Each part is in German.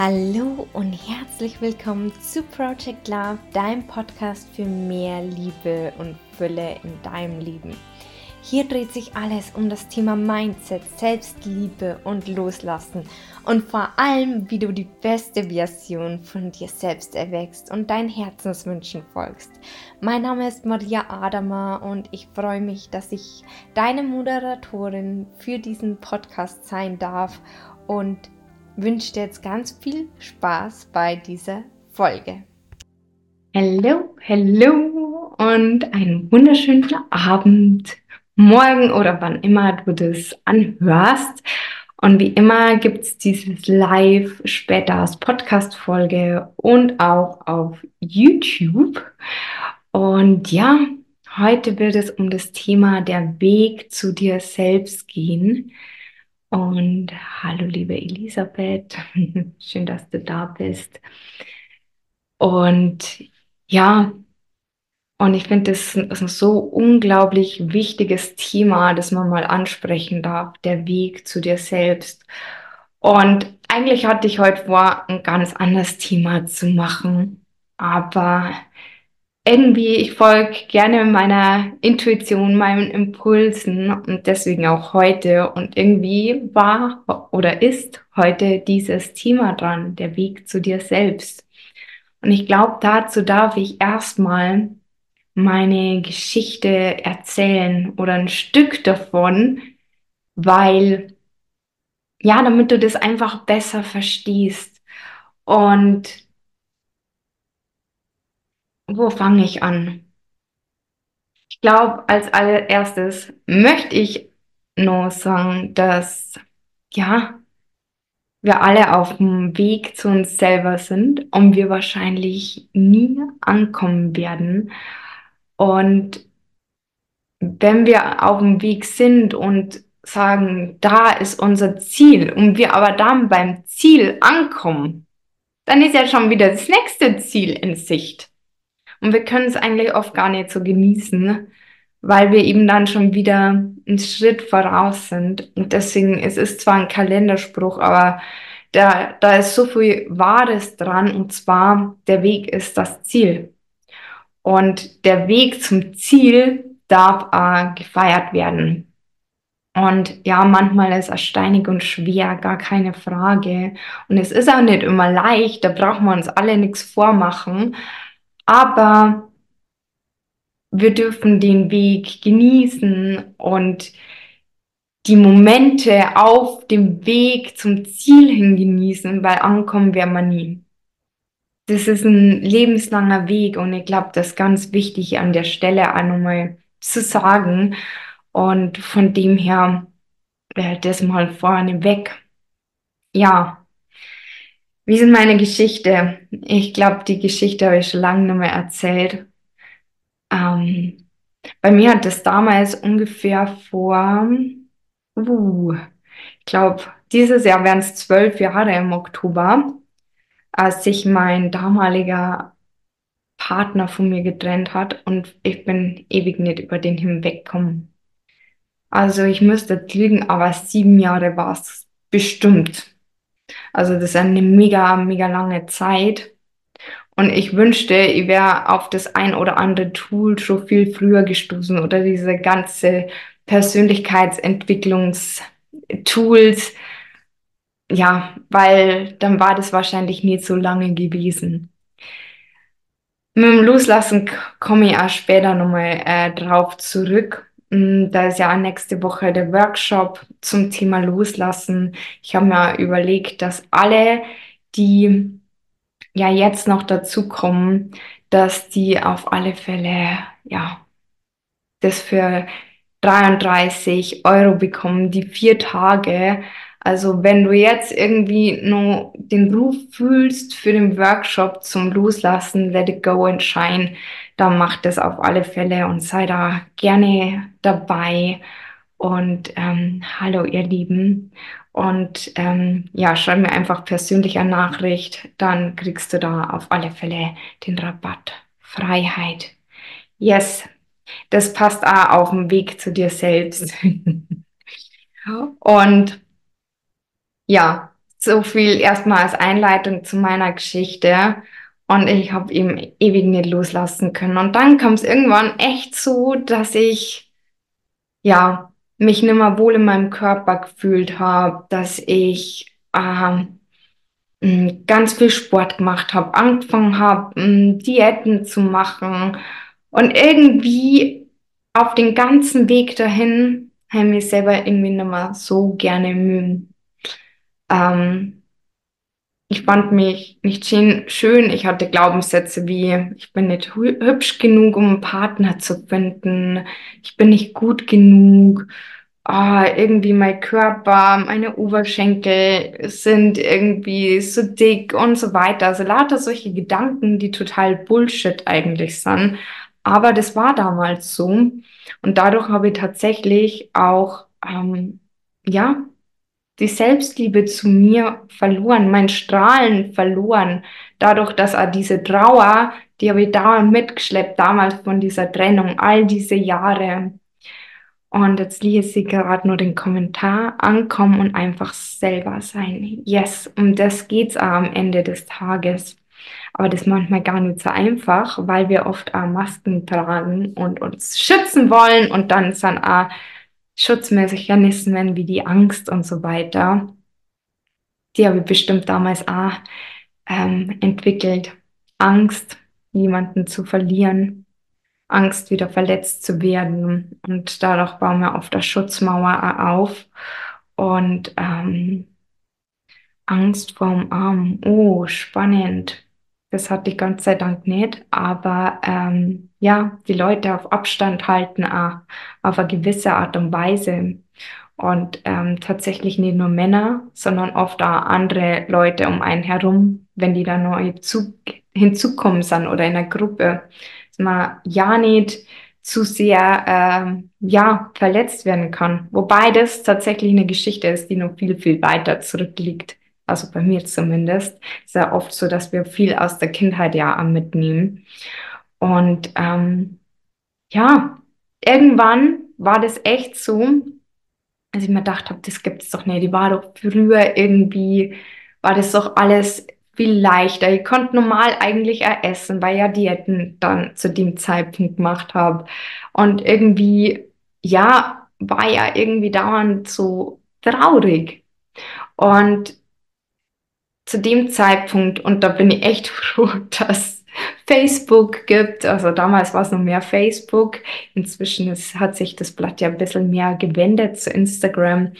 Hallo und herzlich willkommen zu Project Love, deinem Podcast für mehr Liebe und Fülle in deinem Leben. Hier dreht sich alles um das Thema Mindset, Selbstliebe und Loslassen und vor allem, wie du die beste Version von dir selbst erwächst und deinen Herzenswünschen folgst. Mein Name ist Maria Adama und ich freue mich, dass ich deine Moderatorin für diesen Podcast sein darf und wünsche dir jetzt ganz viel Spaß bei dieser Folge. Hallo, hallo und einen wunderschönen Abend, morgen oder wann immer du das anhörst. Und wie immer gibt es dieses Live später als Podcast-Folge und auch auf YouTube. Und ja, heute wird es um das Thema der Weg zu dir selbst gehen. Und hallo, liebe Elisabeth, schön, dass du da bist. Und ja, und ich finde, das ist ein so unglaublich wichtiges Thema, das man mal ansprechen darf, der Weg zu dir selbst. Und eigentlich hatte ich heute vor, ein ganz anderes Thema zu machen, aber irgendwie, ich folge gerne meiner Intuition, meinen Impulsen und deswegen auch heute. Und irgendwie war oder ist heute dieses Thema dran, der Weg zu dir selbst. Und ich glaube, dazu darf ich erstmal meine Geschichte erzählen oder ein Stück davon, weil, ja, damit du das einfach besser verstehst. Und wo fange ich an? Ich glaube, als allererstes möchte ich nur sagen, dass ja, wir alle auf dem Weg zu uns selber sind und wir wahrscheinlich nie ankommen werden. Und wenn wir auf dem Weg sind und sagen, da ist unser Ziel und wir aber dann beim Ziel ankommen, dann ist ja schon wieder das nächste Ziel in Sicht. Und wir können es eigentlich oft gar nicht so genießen, weil wir eben dann schon wieder einen Schritt voraus sind. Und deswegen, es ist zwar ein Kalenderspruch, aber da, da ist so viel Wahres dran. Und zwar, der Weg ist das Ziel. Und der Weg zum Ziel darf äh, gefeiert werden. Und ja, manchmal ist es steinig und schwer, gar keine Frage. Und es ist auch nicht immer leicht, da brauchen wir uns alle nichts vormachen aber wir dürfen den Weg genießen und die Momente auf dem Weg zum Ziel hin genießen, weil ankommen werden wir nie. Das ist ein lebenslanger Weg und ich glaube, das ist ganz wichtig an der Stelle nochmal zu sagen. Und von dem her äh, das mal vorne weg. Ja, wie ist meine Geschichte? Ich glaube, die Geschichte habe ich schon lange nicht mehr erzählt. Ähm, bei mir hat es damals ungefähr vor, uh, ich glaube, dieses Jahr wären es zwölf Jahre im Oktober, als sich mein damaliger Partner von mir getrennt hat und ich bin ewig nicht über den hinweggekommen. Also ich müsste lügen, aber sieben Jahre war es bestimmt. Also das ist eine mega, mega lange Zeit. Und ich wünschte, ich wäre auf das ein oder andere Tool schon viel früher gestoßen oder diese ganze Persönlichkeitsentwicklungstools. Ja, weil dann war das wahrscheinlich nicht so lange gewesen. Mit dem Loslassen komme ich auch später nochmal äh, drauf zurück. Mm, da ist ja nächste Woche der Workshop zum Thema Loslassen. Ich habe mir überlegt, dass alle, die ja jetzt noch dazukommen, dass die auf alle Fälle ja das für 33 Euro bekommen, die vier Tage. Also wenn du jetzt irgendwie nur den Ruf fühlst für den Workshop zum Loslassen, Let It Go and Shine, dann macht es auf alle Fälle und sei da gerne dabei. Und ähm, hallo ihr Lieben. Und ähm, ja, schreib mir einfach persönlich eine Nachricht, dann kriegst du da auf alle Fälle den Rabatt. Freiheit. Yes, das passt auch auf dem Weg zu dir selbst. und ja, so viel erstmal als Einleitung zu meiner Geschichte. Und ich habe eben ewig nicht loslassen können. Und dann kam es irgendwann echt so, dass ich ja mich nicht mehr wohl in meinem Körper gefühlt habe, dass ich ähm, ganz viel Sport gemacht habe, angefangen habe, Diäten zu machen und irgendwie auf den ganzen Weg dahin habe ich mich selber irgendwie nicht mehr so gerne mögen. Ähm, ich fand mich nicht schön. Ich hatte Glaubenssätze wie, ich bin nicht hübsch genug, um einen Partner zu finden. Ich bin nicht gut genug oh, irgendwie mein Körper, meine Oberschenkel sind irgendwie so dick und so weiter. Also lauter solche Gedanken, die total Bullshit eigentlich sind. Aber das war damals so. Und dadurch habe ich tatsächlich auch, ähm, ja, die Selbstliebe zu mir verloren, mein Strahlen verloren. Dadurch, dass auch diese Trauer, die habe ich dauernd mitgeschleppt, damals von dieser Trennung, all diese Jahre. Und jetzt lese ich gerade nur den Kommentar ankommen und einfach selber sein. Yes, um das geht's am Ende des Tages. Aber das ist manchmal gar nicht so einfach, weil wir oft auch Masken tragen und uns schützen wollen und dann sind auch Schutzmechanismen wie die Angst und so weiter. Die habe ich bestimmt damals auch ähm, entwickelt. Angst, jemanden zu verlieren. Angst, wieder verletzt zu werden. Und dadurch bauen wir auf der Schutzmauer auf. Und ähm, Angst vorm Arm. Oh, spannend. Das hatte ich Gott sei Dank nicht. Aber ähm, ja, die Leute auf Abstand halten auch auf eine gewisse Art und Weise. Und ähm, tatsächlich nicht nur Männer, sondern oft auch andere Leute um einen herum, wenn die da neu zu, hinzukommen sind oder in einer Gruppe man ja nicht zu sehr äh, ja, verletzt werden kann. Wobei das tatsächlich eine Geschichte ist, die noch viel, viel weiter zurückliegt. Also bei mir zumindest. Es ist ja oft so, dass wir viel aus der Kindheit ja mitnehmen. Und ähm, ja, irgendwann war das echt so, als ich mir gedacht habe, das gibt es doch nicht. Die war doch früher irgendwie, war das doch alles viel leichter. Ich konnte normal eigentlich essen, weil ja Diäten dann zu dem Zeitpunkt gemacht habe. Und irgendwie, ja, war ja irgendwie dauernd so traurig. Und zu dem Zeitpunkt, und da bin ich echt froh, dass Facebook gibt. Also damals war es noch mehr Facebook. Inzwischen ist, hat sich das Blatt ja ein bisschen mehr gewendet zu Instagram.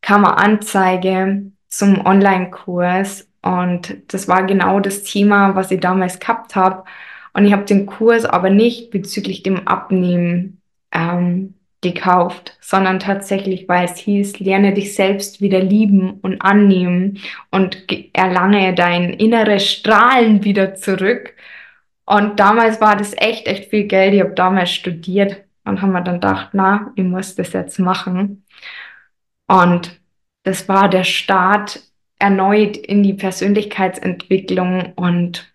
Kam eine Anzeige zum Online-Kurs und das war genau das Thema, was ich damals gehabt habe. Und ich habe den Kurs aber nicht bezüglich dem Abnehmen ähm, gekauft, sondern tatsächlich, weil es hieß, lerne dich selbst wieder lieben und annehmen und erlange dein inneres Strahlen wieder zurück. Und damals war das echt, echt viel Geld. Ich habe damals studiert und haben mir dann gedacht, na, ich muss das jetzt machen. Und das war der Start erneut in die Persönlichkeitsentwicklung und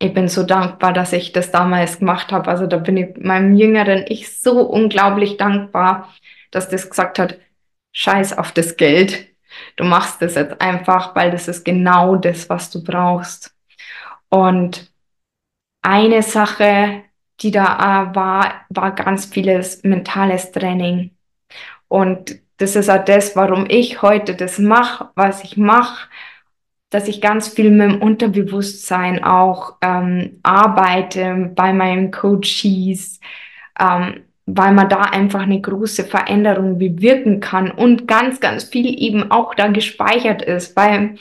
ich bin so dankbar, dass ich das damals gemacht habe. Also da bin ich meinem jüngeren Ich so unglaublich dankbar, dass das gesagt hat, scheiß auf das Geld. Du machst das jetzt einfach, weil das ist genau das, was du brauchst. Und eine Sache, die da war, war ganz vieles mentales Training. Und das ist auch das, warum ich heute das mache, was ich mache, dass ich ganz viel mit dem Unterbewusstsein auch ähm, arbeite bei meinen Coaches, ähm, weil man da einfach eine große Veränderung bewirken kann und ganz, ganz viel eben auch da gespeichert ist, weil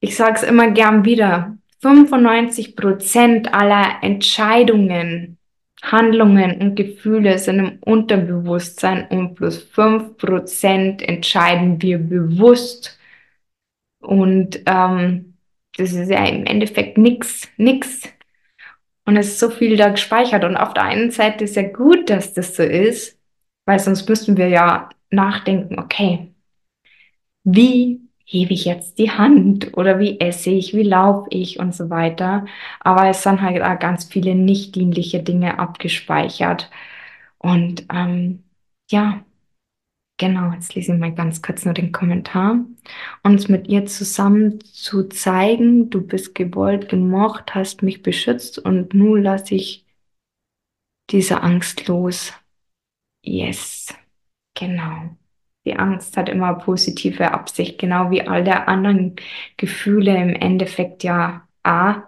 ich sage es immer gern wieder, 95 Prozent aller Entscheidungen Handlungen und Gefühle sind im Unterbewusstsein und plus fünf Prozent entscheiden wir bewusst. Und ähm, das ist ja im Endeffekt nix, nix. Und es ist so viel da gespeichert. Und auf der einen Seite ist ja gut, dass das so ist, weil sonst müssten wir ja nachdenken, okay, wie hebe ich jetzt die Hand oder wie esse ich, wie laufe ich und so weiter. Aber es sind halt auch ganz viele nicht dienliche Dinge abgespeichert. Und ähm, ja, Genau, jetzt lese ich mal ganz kurz nur den Kommentar. Uns mit ihr zusammen zu zeigen, du bist gewollt, gemocht, hast mich beschützt und nun lasse ich diese Angst los. Yes, genau. Die Angst hat immer positive Absicht, genau wie all der anderen Gefühle im Endeffekt ja A.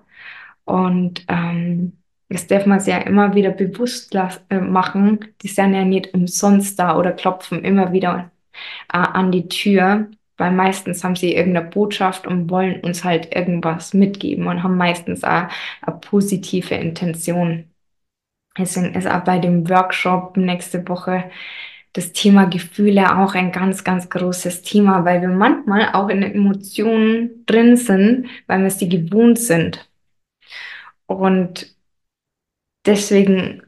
Und ähm, das darf man sich ja immer wieder bewusst äh, machen. Die sind ja nicht umsonst da oder klopfen immer wieder äh, an die Tür, weil meistens haben sie irgendeine Botschaft und wollen uns halt irgendwas mitgeben und haben meistens auch eine positive Intention. Deswegen ist auch bei dem Workshop nächste Woche das Thema Gefühle auch ein ganz, ganz großes Thema, weil wir manchmal auch in Emotionen drin sind, weil wir sie gewohnt sind. Und deswegen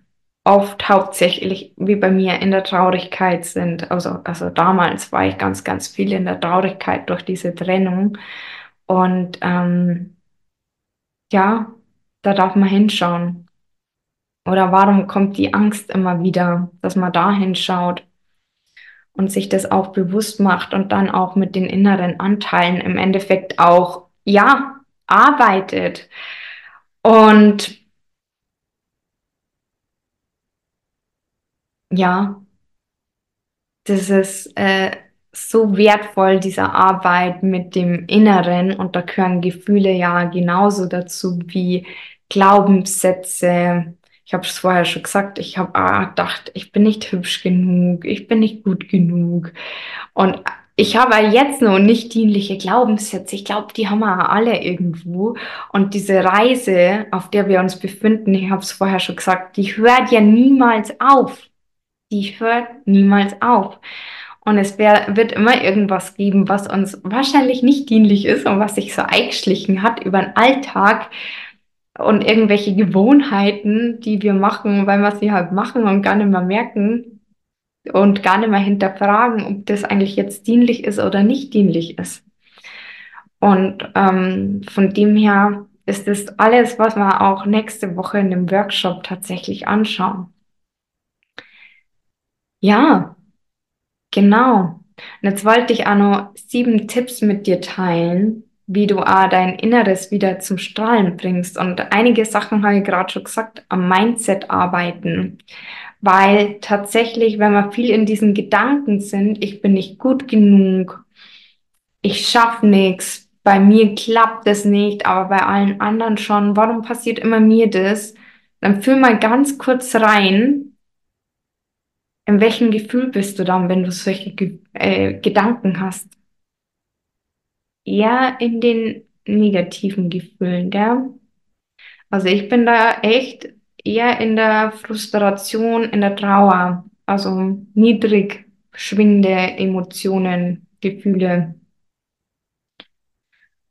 oft hauptsächlich wie bei mir in der Traurigkeit sind. Also, also damals war ich ganz, ganz viel in der Traurigkeit durch diese Trennung. Und ähm, ja, da darf man hinschauen. Oder warum kommt die Angst immer wieder, dass man da hinschaut und sich das auch bewusst macht und dann auch mit den inneren Anteilen im Endeffekt auch, ja, arbeitet. Und ja, das ist äh, so wertvoll, diese Arbeit mit dem Inneren und da gehören Gefühle ja genauso dazu wie Glaubenssätze. Ich habe es vorher schon gesagt, ich habe ah, gedacht, ich bin nicht hübsch genug, ich bin nicht gut genug. Und ich habe jetzt noch nicht dienliche Glaubenssätze. Ich glaube, die haben wir alle irgendwo. Und diese Reise, auf der wir uns befinden, ich habe es vorher schon gesagt, die hört ja niemals auf die hört niemals auf. Und es wär, wird immer irgendwas geben, was uns wahrscheinlich nicht dienlich ist und was sich so eingeschlichen hat über den Alltag und irgendwelche Gewohnheiten, die wir machen, weil wir sie halt machen und gar nicht mehr merken und gar nicht mehr hinterfragen, ob das eigentlich jetzt dienlich ist oder nicht dienlich ist. Und ähm, von dem her ist das alles, was wir auch nächste Woche in dem Workshop tatsächlich anschauen. Ja, genau. Und jetzt wollte ich auch noch sieben Tipps mit dir teilen, wie du auch dein Inneres wieder zum Strahlen bringst. Und einige Sachen habe ich gerade schon gesagt, am Mindset arbeiten. Weil tatsächlich, wenn wir viel in diesen Gedanken sind, ich bin nicht gut genug, ich schaffe nichts, bei mir klappt es nicht, aber bei allen anderen schon, warum passiert immer mir das? Dann fühl mal ganz kurz rein, in welchem Gefühl bist du dann, wenn du solche äh, Gedanken hast? Eher in den negativen Gefühlen, gell? Also ich bin da echt eher in der Frustration, in der Trauer, also niedrig schwingende Emotionen, Gefühle.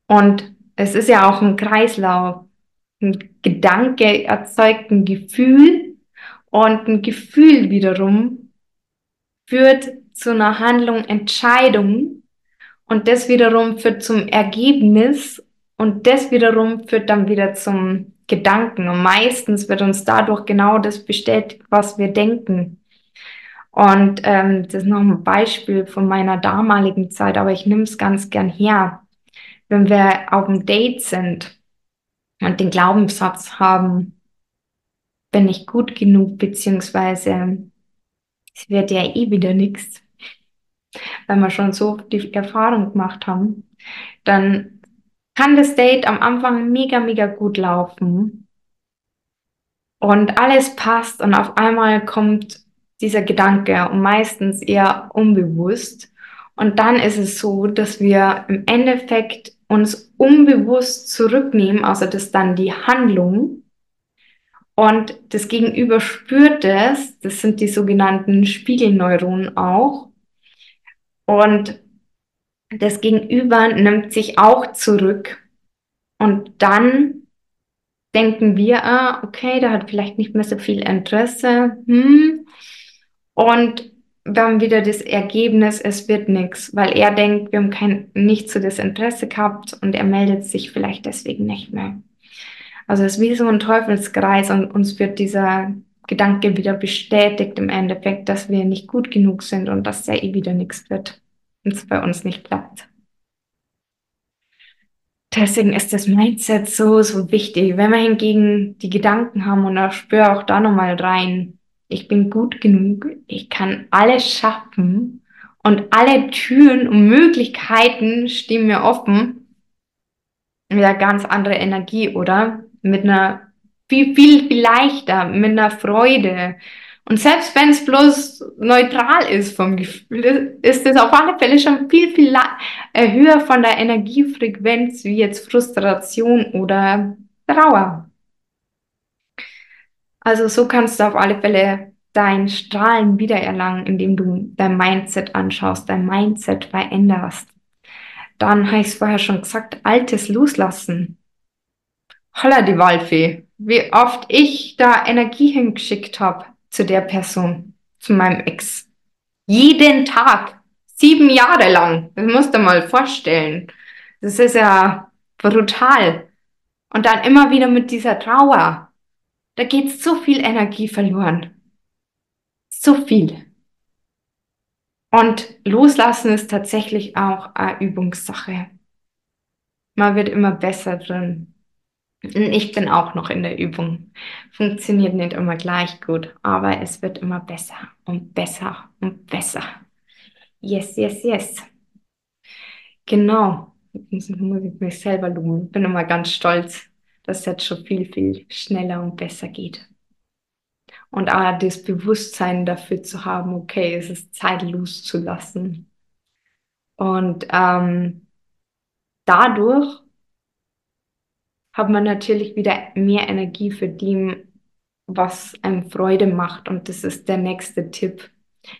Und es ist ja auch ein Kreislauf. Ein Gedanke erzeugt ein Gefühl und ein Gefühl wiederum führt zu einer Handlung Entscheidung und das wiederum führt zum Ergebnis und das wiederum führt dann wieder zum Gedanken. Und meistens wird uns dadurch genau das bestätigt, was wir denken. Und ähm, das ist noch ein Beispiel von meiner damaligen Zeit, aber ich nehme es ganz gern her. Wenn wir auf einem Date sind und den Glaubenssatz haben, bin ich gut genug, beziehungsweise es wird ja eh wieder nichts, weil wir schon so die Erfahrung gemacht haben, dann kann das Date am Anfang mega, mega gut laufen und alles passt und auf einmal kommt dieser Gedanke und meistens eher unbewusst. Und dann ist es so, dass wir im Endeffekt uns unbewusst zurücknehmen, also das dann die Handlung und das Gegenüber spürt es, das sind die sogenannten Spiegelneuronen auch. Und das Gegenüber nimmt sich auch zurück. Und dann denken wir, ah, okay, der hat vielleicht nicht mehr so viel Interesse. Hm. Und haben wieder das Ergebnis, es wird nichts, weil er denkt, wir haben kein, nicht so das Interesse gehabt und er meldet sich vielleicht deswegen nicht mehr. Also es ist wie so ein Teufelskreis und uns wird dieser Gedanke wieder bestätigt im Endeffekt, dass wir nicht gut genug sind und dass ja eh wieder nichts wird und es bei uns nicht klappt. Deswegen ist das Mindset so, so wichtig. Wenn wir hingegen die Gedanken haben und da spür auch da nochmal rein, ich bin gut genug, ich kann alles schaffen und alle Türen und Möglichkeiten stehen mir offen, wieder ganz andere Energie, oder? Mit einer viel, viel, viel leichter, mit einer Freude. Und selbst wenn es bloß neutral ist vom Gefühl, ist es auf alle Fälle schon viel, viel äh, höher von der Energiefrequenz wie jetzt Frustration oder Trauer. Also so kannst du auf alle Fälle dein Strahlen wiedererlangen, indem du dein Mindset anschaust, dein Mindset veränderst. Dann habe ich es vorher schon gesagt, Altes loslassen. Holla die Waldfee, wie oft ich da Energie hingeschickt habe zu der Person, zu meinem Ex. Jeden Tag, sieben Jahre lang. Das musst du mal vorstellen. Das ist ja brutal. Und dann immer wieder mit dieser Trauer. Da geht so viel Energie verloren. So viel. Und loslassen ist tatsächlich auch eine Übungssache. Man wird immer besser drin. Ich bin auch noch in der Übung. Funktioniert nicht immer gleich gut, aber es wird immer besser und besser und besser. Yes, yes, yes. Genau. Jetzt muss ich mich selber loben. Bin immer ganz stolz, dass es jetzt schon viel, viel schneller und besser geht. Und auch das Bewusstsein dafür zu haben, okay, es ist Zeit loszulassen. Und ähm, dadurch hat man natürlich wieder mehr Energie für dem, was einem Freude macht. Und das ist der nächste Tipp,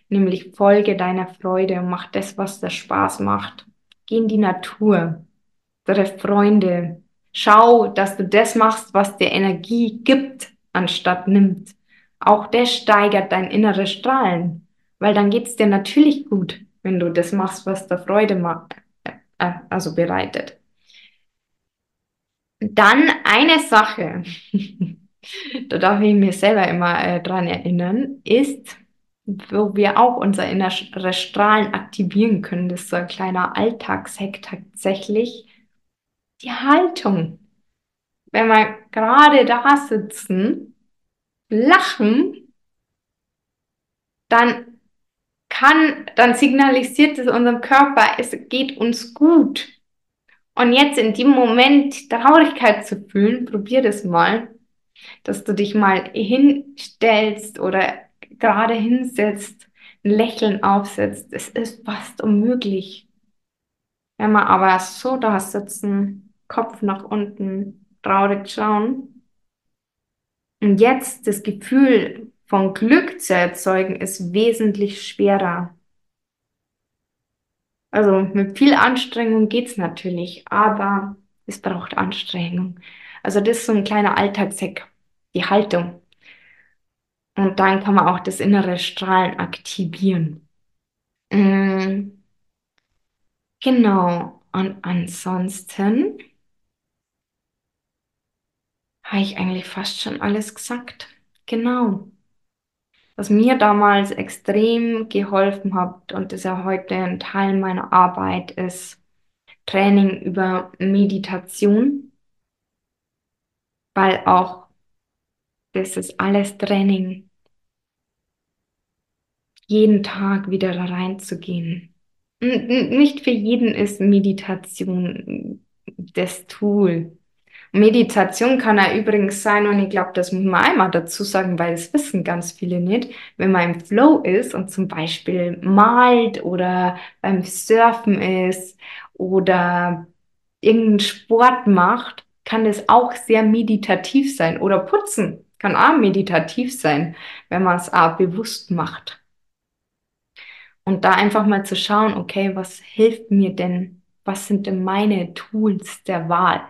nämlich folge deiner Freude und mach das, was dir Spaß macht. Geh in die Natur, treff Freunde, schau, dass du das machst, was dir Energie gibt, anstatt nimmt. Auch das steigert dein inneres Strahlen, weil dann geht's dir natürlich gut, wenn du das machst, was dir Freude macht, äh, also bereitet. Dann eine Sache, da darf ich mir selber immer äh, dran erinnern, ist, wo wir auch unser inneres Strahlen aktivieren können. Das ist so ein kleiner Alltagshack tatsächlich. Die Haltung. Wenn wir gerade da sitzen, lachen, dann kann, dann signalisiert es unserem Körper, es geht uns gut. Und jetzt in dem Moment Traurigkeit zu fühlen, probier das mal, dass du dich mal hinstellst oder gerade hinsetzt, ein Lächeln aufsetzt. Es ist fast unmöglich. Wenn wir aber so da sitzen, Kopf nach unten, traurig schauen. Und jetzt das Gefühl von Glück zu erzeugen, ist wesentlich schwerer. Also mit viel Anstrengung geht's natürlich, aber es braucht Anstrengung. Also das ist so ein kleiner Alltagshack, die Haltung. Und dann kann man auch das innere Strahlen aktivieren. Mhm. Genau. Und ansonsten habe ich eigentlich fast schon alles gesagt. Genau was mir damals extrem geholfen hat und das ja heute ein Teil meiner Arbeit ist, Training über Meditation, weil auch das ist alles Training, jeden Tag wieder da reinzugehen. Nicht für jeden ist Meditation das Tool. Meditation kann ja übrigens sein, und ich glaube, das muss man einmal dazu sagen, weil es wissen ganz viele nicht, wenn man im Flow ist und zum Beispiel malt oder beim Surfen ist oder irgendeinen Sport macht, kann das auch sehr meditativ sein. Oder putzen kann auch meditativ sein, wenn man es auch bewusst macht. Und da einfach mal zu schauen, okay, was hilft mir denn? Was sind denn meine Tools der Wahl?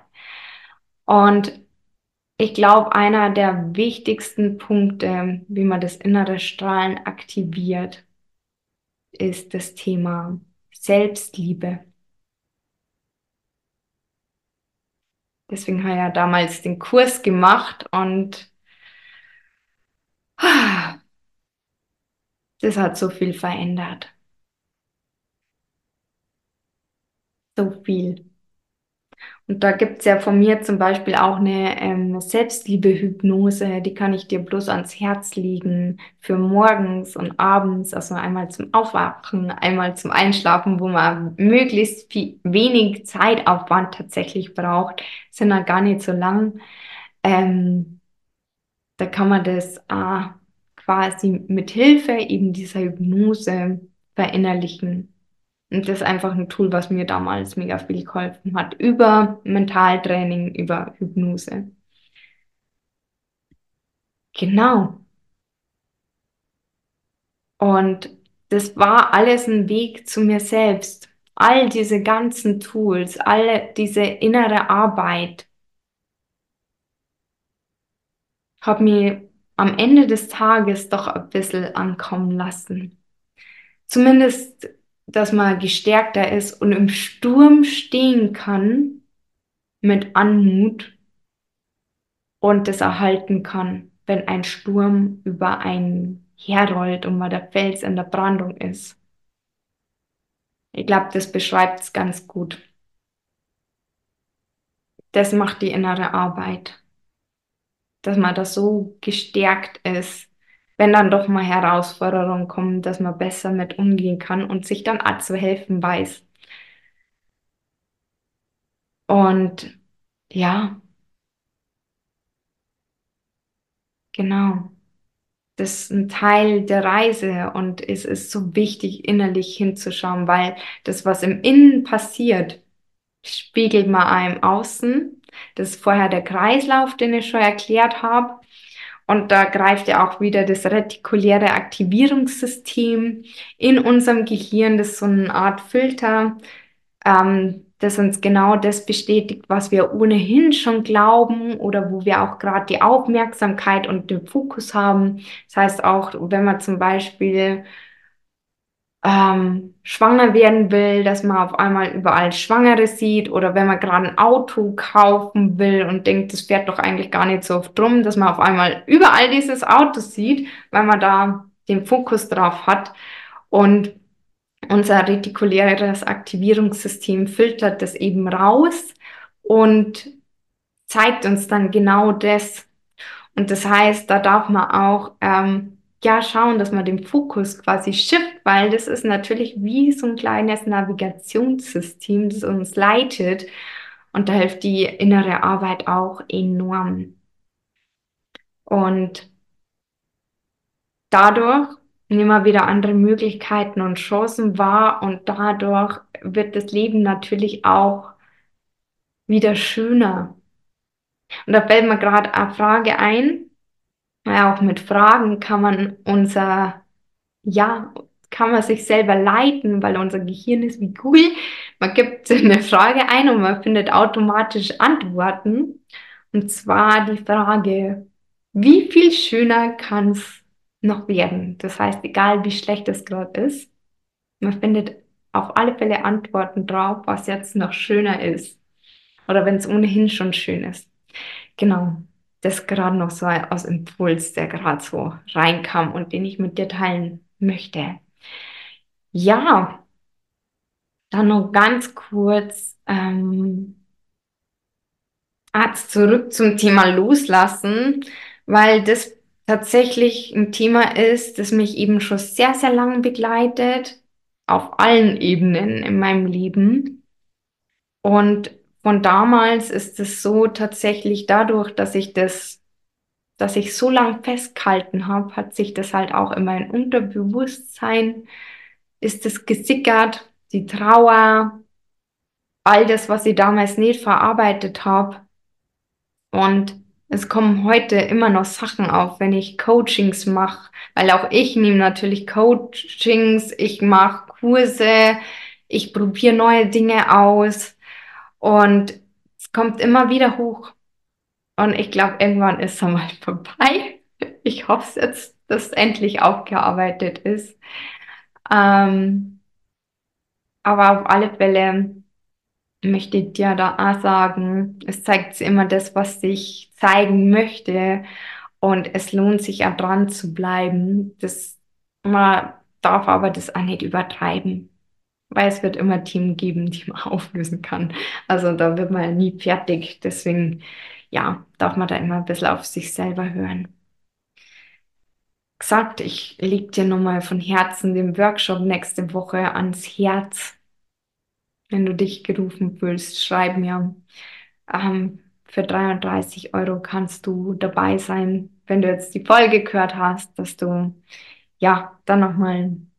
Und ich glaube, einer der wichtigsten Punkte, wie man das innere Strahlen aktiviert, ist das Thema Selbstliebe. Deswegen habe ich ja damals den Kurs gemacht und Das hat so viel verändert. So viel. Und da gibt es ja von mir zum Beispiel auch eine ähm, Selbstliebe-Hypnose, die kann ich dir bloß ans Herz legen für morgens und abends, also einmal zum Aufwachen, einmal zum Einschlafen, wo man möglichst viel, wenig Zeitaufwand tatsächlich braucht, sind dann gar nicht so lang. Ähm, da kann man das äh, quasi mit Hilfe eben dieser Hypnose verinnerlichen. Und das ist einfach ein Tool, was mir damals mega viel geholfen hat. Über Mentaltraining, über Hypnose. Genau. Und das war alles ein Weg zu mir selbst. All diese ganzen Tools, alle diese innere Arbeit hat mir am Ende des Tages doch ein bisschen ankommen lassen. Zumindest dass man gestärkter ist und im Sturm stehen kann mit Anmut und das erhalten kann, wenn ein Sturm über einen herrollt und mal der Fels in der Brandung ist. Ich glaube, das beschreibt es ganz gut. Das macht die innere Arbeit, dass man da so gestärkt ist, wenn dann doch mal Herausforderungen kommen, dass man besser mit umgehen kann und sich dann auch zu helfen weiß. Und ja, genau. Das ist ein Teil der Reise und es ist so wichtig, innerlich hinzuschauen, weil das, was im Innen passiert, spiegelt man einem außen. Das ist vorher der Kreislauf, den ich schon erklärt habe. Und da greift ja auch wieder das retikuläre Aktivierungssystem in unserem Gehirn. Das ist so eine Art Filter, ähm, das uns genau das bestätigt, was wir ohnehin schon glauben oder wo wir auch gerade die Aufmerksamkeit und den Fokus haben. Das heißt auch, wenn man zum Beispiel ähm, schwanger werden will, dass man auf einmal überall Schwangere sieht oder wenn man gerade ein Auto kaufen will und denkt, das fährt doch eigentlich gar nicht so oft drum, dass man auf einmal überall dieses Auto sieht, weil man da den Fokus drauf hat und unser retikuläres Aktivierungssystem filtert das eben raus und zeigt uns dann genau das. Und das heißt, da darf man auch ähm, ja schauen, dass man den Fokus quasi shift, weil das ist natürlich wie so ein kleines Navigationssystem, das uns leitet. Und da hilft die innere Arbeit auch enorm. Und dadurch nehmen wir wieder andere Möglichkeiten und Chancen wahr und dadurch wird das Leben natürlich auch wieder schöner. Und da fällt mir gerade eine Frage ein, ja, auch mit Fragen kann man unser, ja, kann man sich selber leiten, weil unser Gehirn ist wie Google. Man gibt eine Frage ein und man findet automatisch Antworten. Und zwar die Frage, wie viel schöner kann es noch werden? Das heißt, egal wie schlecht es gerade ist, man findet auf alle Fälle Antworten drauf, was jetzt noch schöner ist. Oder wenn es ohnehin schon schön ist. Genau das gerade noch so aus Impuls, der gerade so reinkam und den ich mit dir teilen möchte. Ja, dann noch ganz kurz ähm, Arzt zurück zum Thema Loslassen, weil das tatsächlich ein Thema ist, das mich eben schon sehr, sehr lange begleitet, auf allen Ebenen in meinem Leben. Und von damals ist es so tatsächlich dadurch, dass ich das, dass ich so lang festgehalten habe, hat sich das halt auch in mein Unterbewusstsein, ist es gesickert, die Trauer, all das, was ich damals nicht verarbeitet habe. Und es kommen heute immer noch Sachen auf, wenn ich Coachings mache, weil auch ich nehme natürlich Coachings, ich mache Kurse, ich probiere neue Dinge aus. Und es kommt immer wieder hoch. Und ich glaube, irgendwann ist es mal vorbei. Ich hoffe jetzt, dass es endlich aufgearbeitet ist. Ähm, aber auf alle Fälle möchte ich dir da auch sagen, es zeigt immer das, was sich zeigen möchte. Und es lohnt sich ja dran zu bleiben. Das, man darf aber das auch nicht übertreiben. Weil es wird immer Themen geben, die man auflösen kann. Also da wird man nie fertig. Deswegen, ja, darf man da immer ein bisschen auf sich selber hören. Gesagt, ich leg dir nochmal von Herzen den Workshop nächste Woche ans Herz. Wenn du dich gerufen fühlst, schreib mir. Ähm, für 33 Euro kannst du dabei sein, wenn du jetzt die Folge gehört hast, dass du ja dann nochmal einen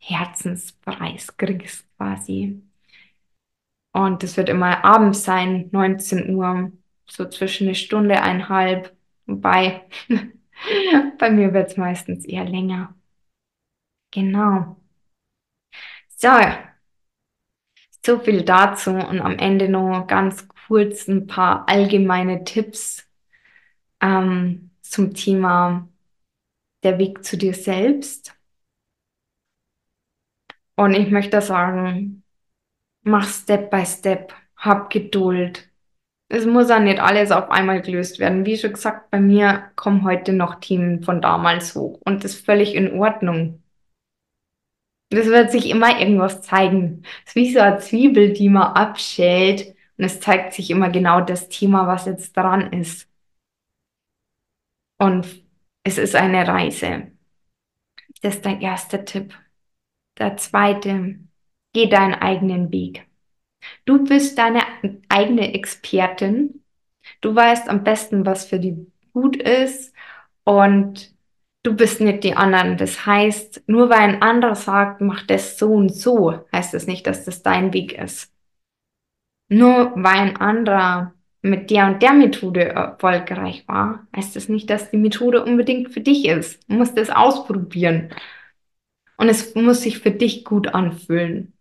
Sonderherzenspreis kriegst quasi. Und es wird immer abends sein, 19 Uhr, so zwischen eine Stunde, eineinhalb. Wobei, bei mir wird es meistens eher länger. Genau. So, so viel dazu und am Ende noch ganz kurz ein paar allgemeine Tipps ähm, zum Thema der Weg zu dir selbst. Und ich möchte sagen, mach Step by Step, hab Geduld. Es muss auch nicht alles auf einmal gelöst werden. Wie schon gesagt, bei mir kommen heute noch Themen von damals hoch und das ist völlig in Ordnung. Das wird sich immer irgendwas zeigen. Es ist wie so eine Zwiebel, die man abschält und es zeigt sich immer genau das Thema, was jetzt dran ist. Und es ist eine Reise. Das ist der erste Tipp. Der zweite, geh deinen eigenen Weg. Du bist deine eigene Expertin. Du weißt am besten, was für dich gut ist und du bist nicht die anderen. Das heißt, nur weil ein anderer sagt, mach das so und so, heißt das nicht, dass das dein Weg ist. Nur weil ein anderer mit der und der Methode erfolgreich war, heißt das nicht, dass die Methode unbedingt für dich ist. Du musst es ausprobieren. Und es muss sich für dich gut anfühlen.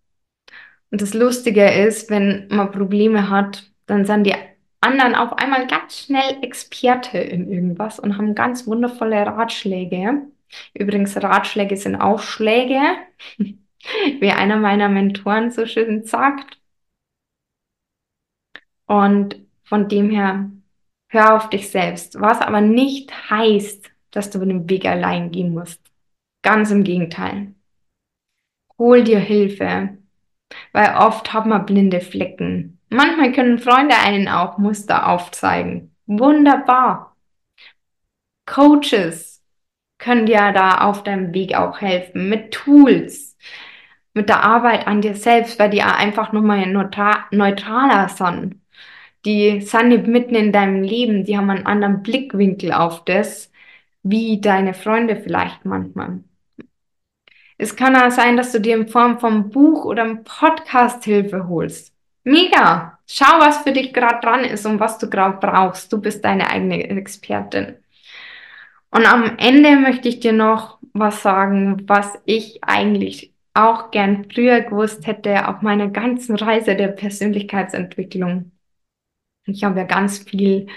Und das Lustige ist, wenn man Probleme hat, dann sind die anderen auf einmal ganz schnell Experte in irgendwas und haben ganz wundervolle Ratschläge. Übrigens, Ratschläge sind auch Schläge, wie einer meiner Mentoren so schön sagt. Und von dem her, hör auf dich selbst. Was aber nicht heißt, dass du den Weg allein gehen musst. Ganz im Gegenteil. Hol dir Hilfe, weil oft hat man blinde Flecken. Manchmal können Freunde einen auch Muster aufzeigen. Wunderbar. Coaches können dir da auf deinem Weg auch helfen mit Tools, mit der Arbeit an dir selbst, weil die einfach nochmal neutraler sind die sind mitten in deinem Leben, die haben einen anderen Blickwinkel auf das, wie deine Freunde vielleicht manchmal. Es kann auch sein, dass du dir in Form von Buch oder einem Podcast Hilfe holst. Mega! Schau, was für dich gerade dran ist und was du gerade brauchst. Du bist deine eigene Expertin. Und am Ende möchte ich dir noch was sagen, was ich eigentlich auch gern früher gewusst hätte auf meiner ganzen Reise der Persönlichkeitsentwicklung. Ich habe ja ganz viel,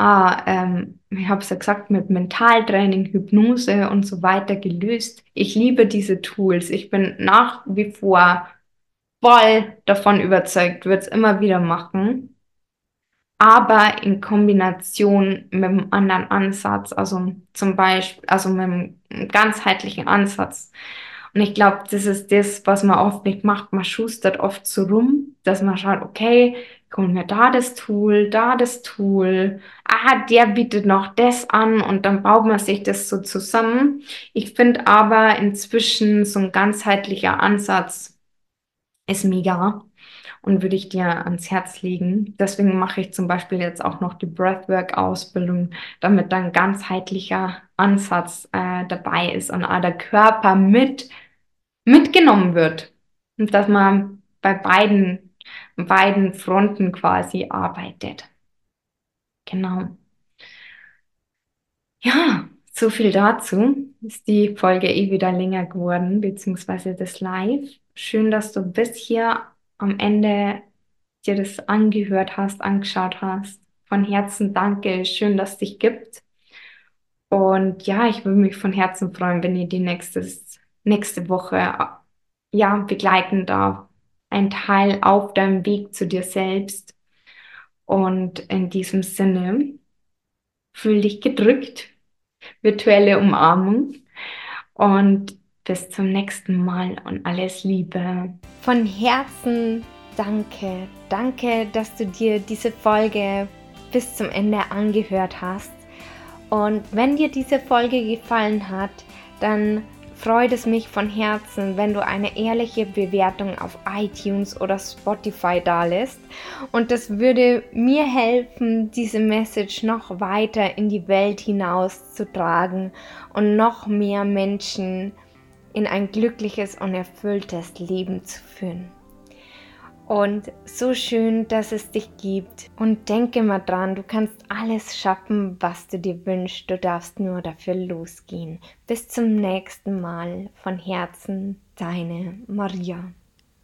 äh, ähm, ich habe es ja gesagt, mit Mentaltraining, Hypnose und so weiter gelöst. Ich liebe diese Tools. Ich bin nach wie vor voll davon überzeugt, würde es immer wieder machen. Aber in Kombination mit einem anderen Ansatz, also zum Beispiel, also mit einem ganzheitlichen Ansatz. Und ich glaube, das ist das, was man oft nicht macht. Man schustert oft so rum, dass man schaut, okay, holen wir da das Tool, da das Tool. Ah, der bietet noch das an und dann baut man sich das so zusammen. Ich finde aber inzwischen so ein ganzheitlicher Ansatz ist mega und würde ich dir ans Herz legen. Deswegen mache ich zum Beispiel jetzt auch noch die Breathwork-Ausbildung, damit dann ganzheitlicher Ansatz äh, dabei ist und auch der Körper mit mitgenommen wird und dass man bei beiden beiden Fronten quasi arbeitet. Genau. Ja, so viel dazu. Ist die Folge eh wieder länger geworden, beziehungsweise das Live. Schön, dass du bis hier am Ende dir das angehört hast, angeschaut hast. Von Herzen danke. Schön, dass es dich gibt. Und ja, ich würde mich von Herzen freuen, wenn ihr die nächstes, nächste Woche ja, begleiten darf ein Teil auf deinem Weg zu dir selbst. Und in diesem Sinne Fühl dich gedrückt. Virtuelle Umarmung. Und bis zum nächsten Mal und alles Liebe. Von Herzen danke. Danke, dass du dir diese Folge bis zum Ende angehört hast. Und wenn dir diese Folge gefallen hat, dann freut es mich von Herzen, wenn du eine ehrliche Bewertung auf iTunes oder Spotify dalässt. Und das würde mir helfen, diese Message noch weiter in die Welt hinaus zu tragen und noch mehr Menschen in ein glückliches und erfülltes Leben zu führen. Und so schön, dass es dich gibt. Und denke mal dran, du kannst alles schaffen, was du dir wünschst. Du darfst nur dafür losgehen. Bis zum nächsten Mal. Von Herzen, deine Maria.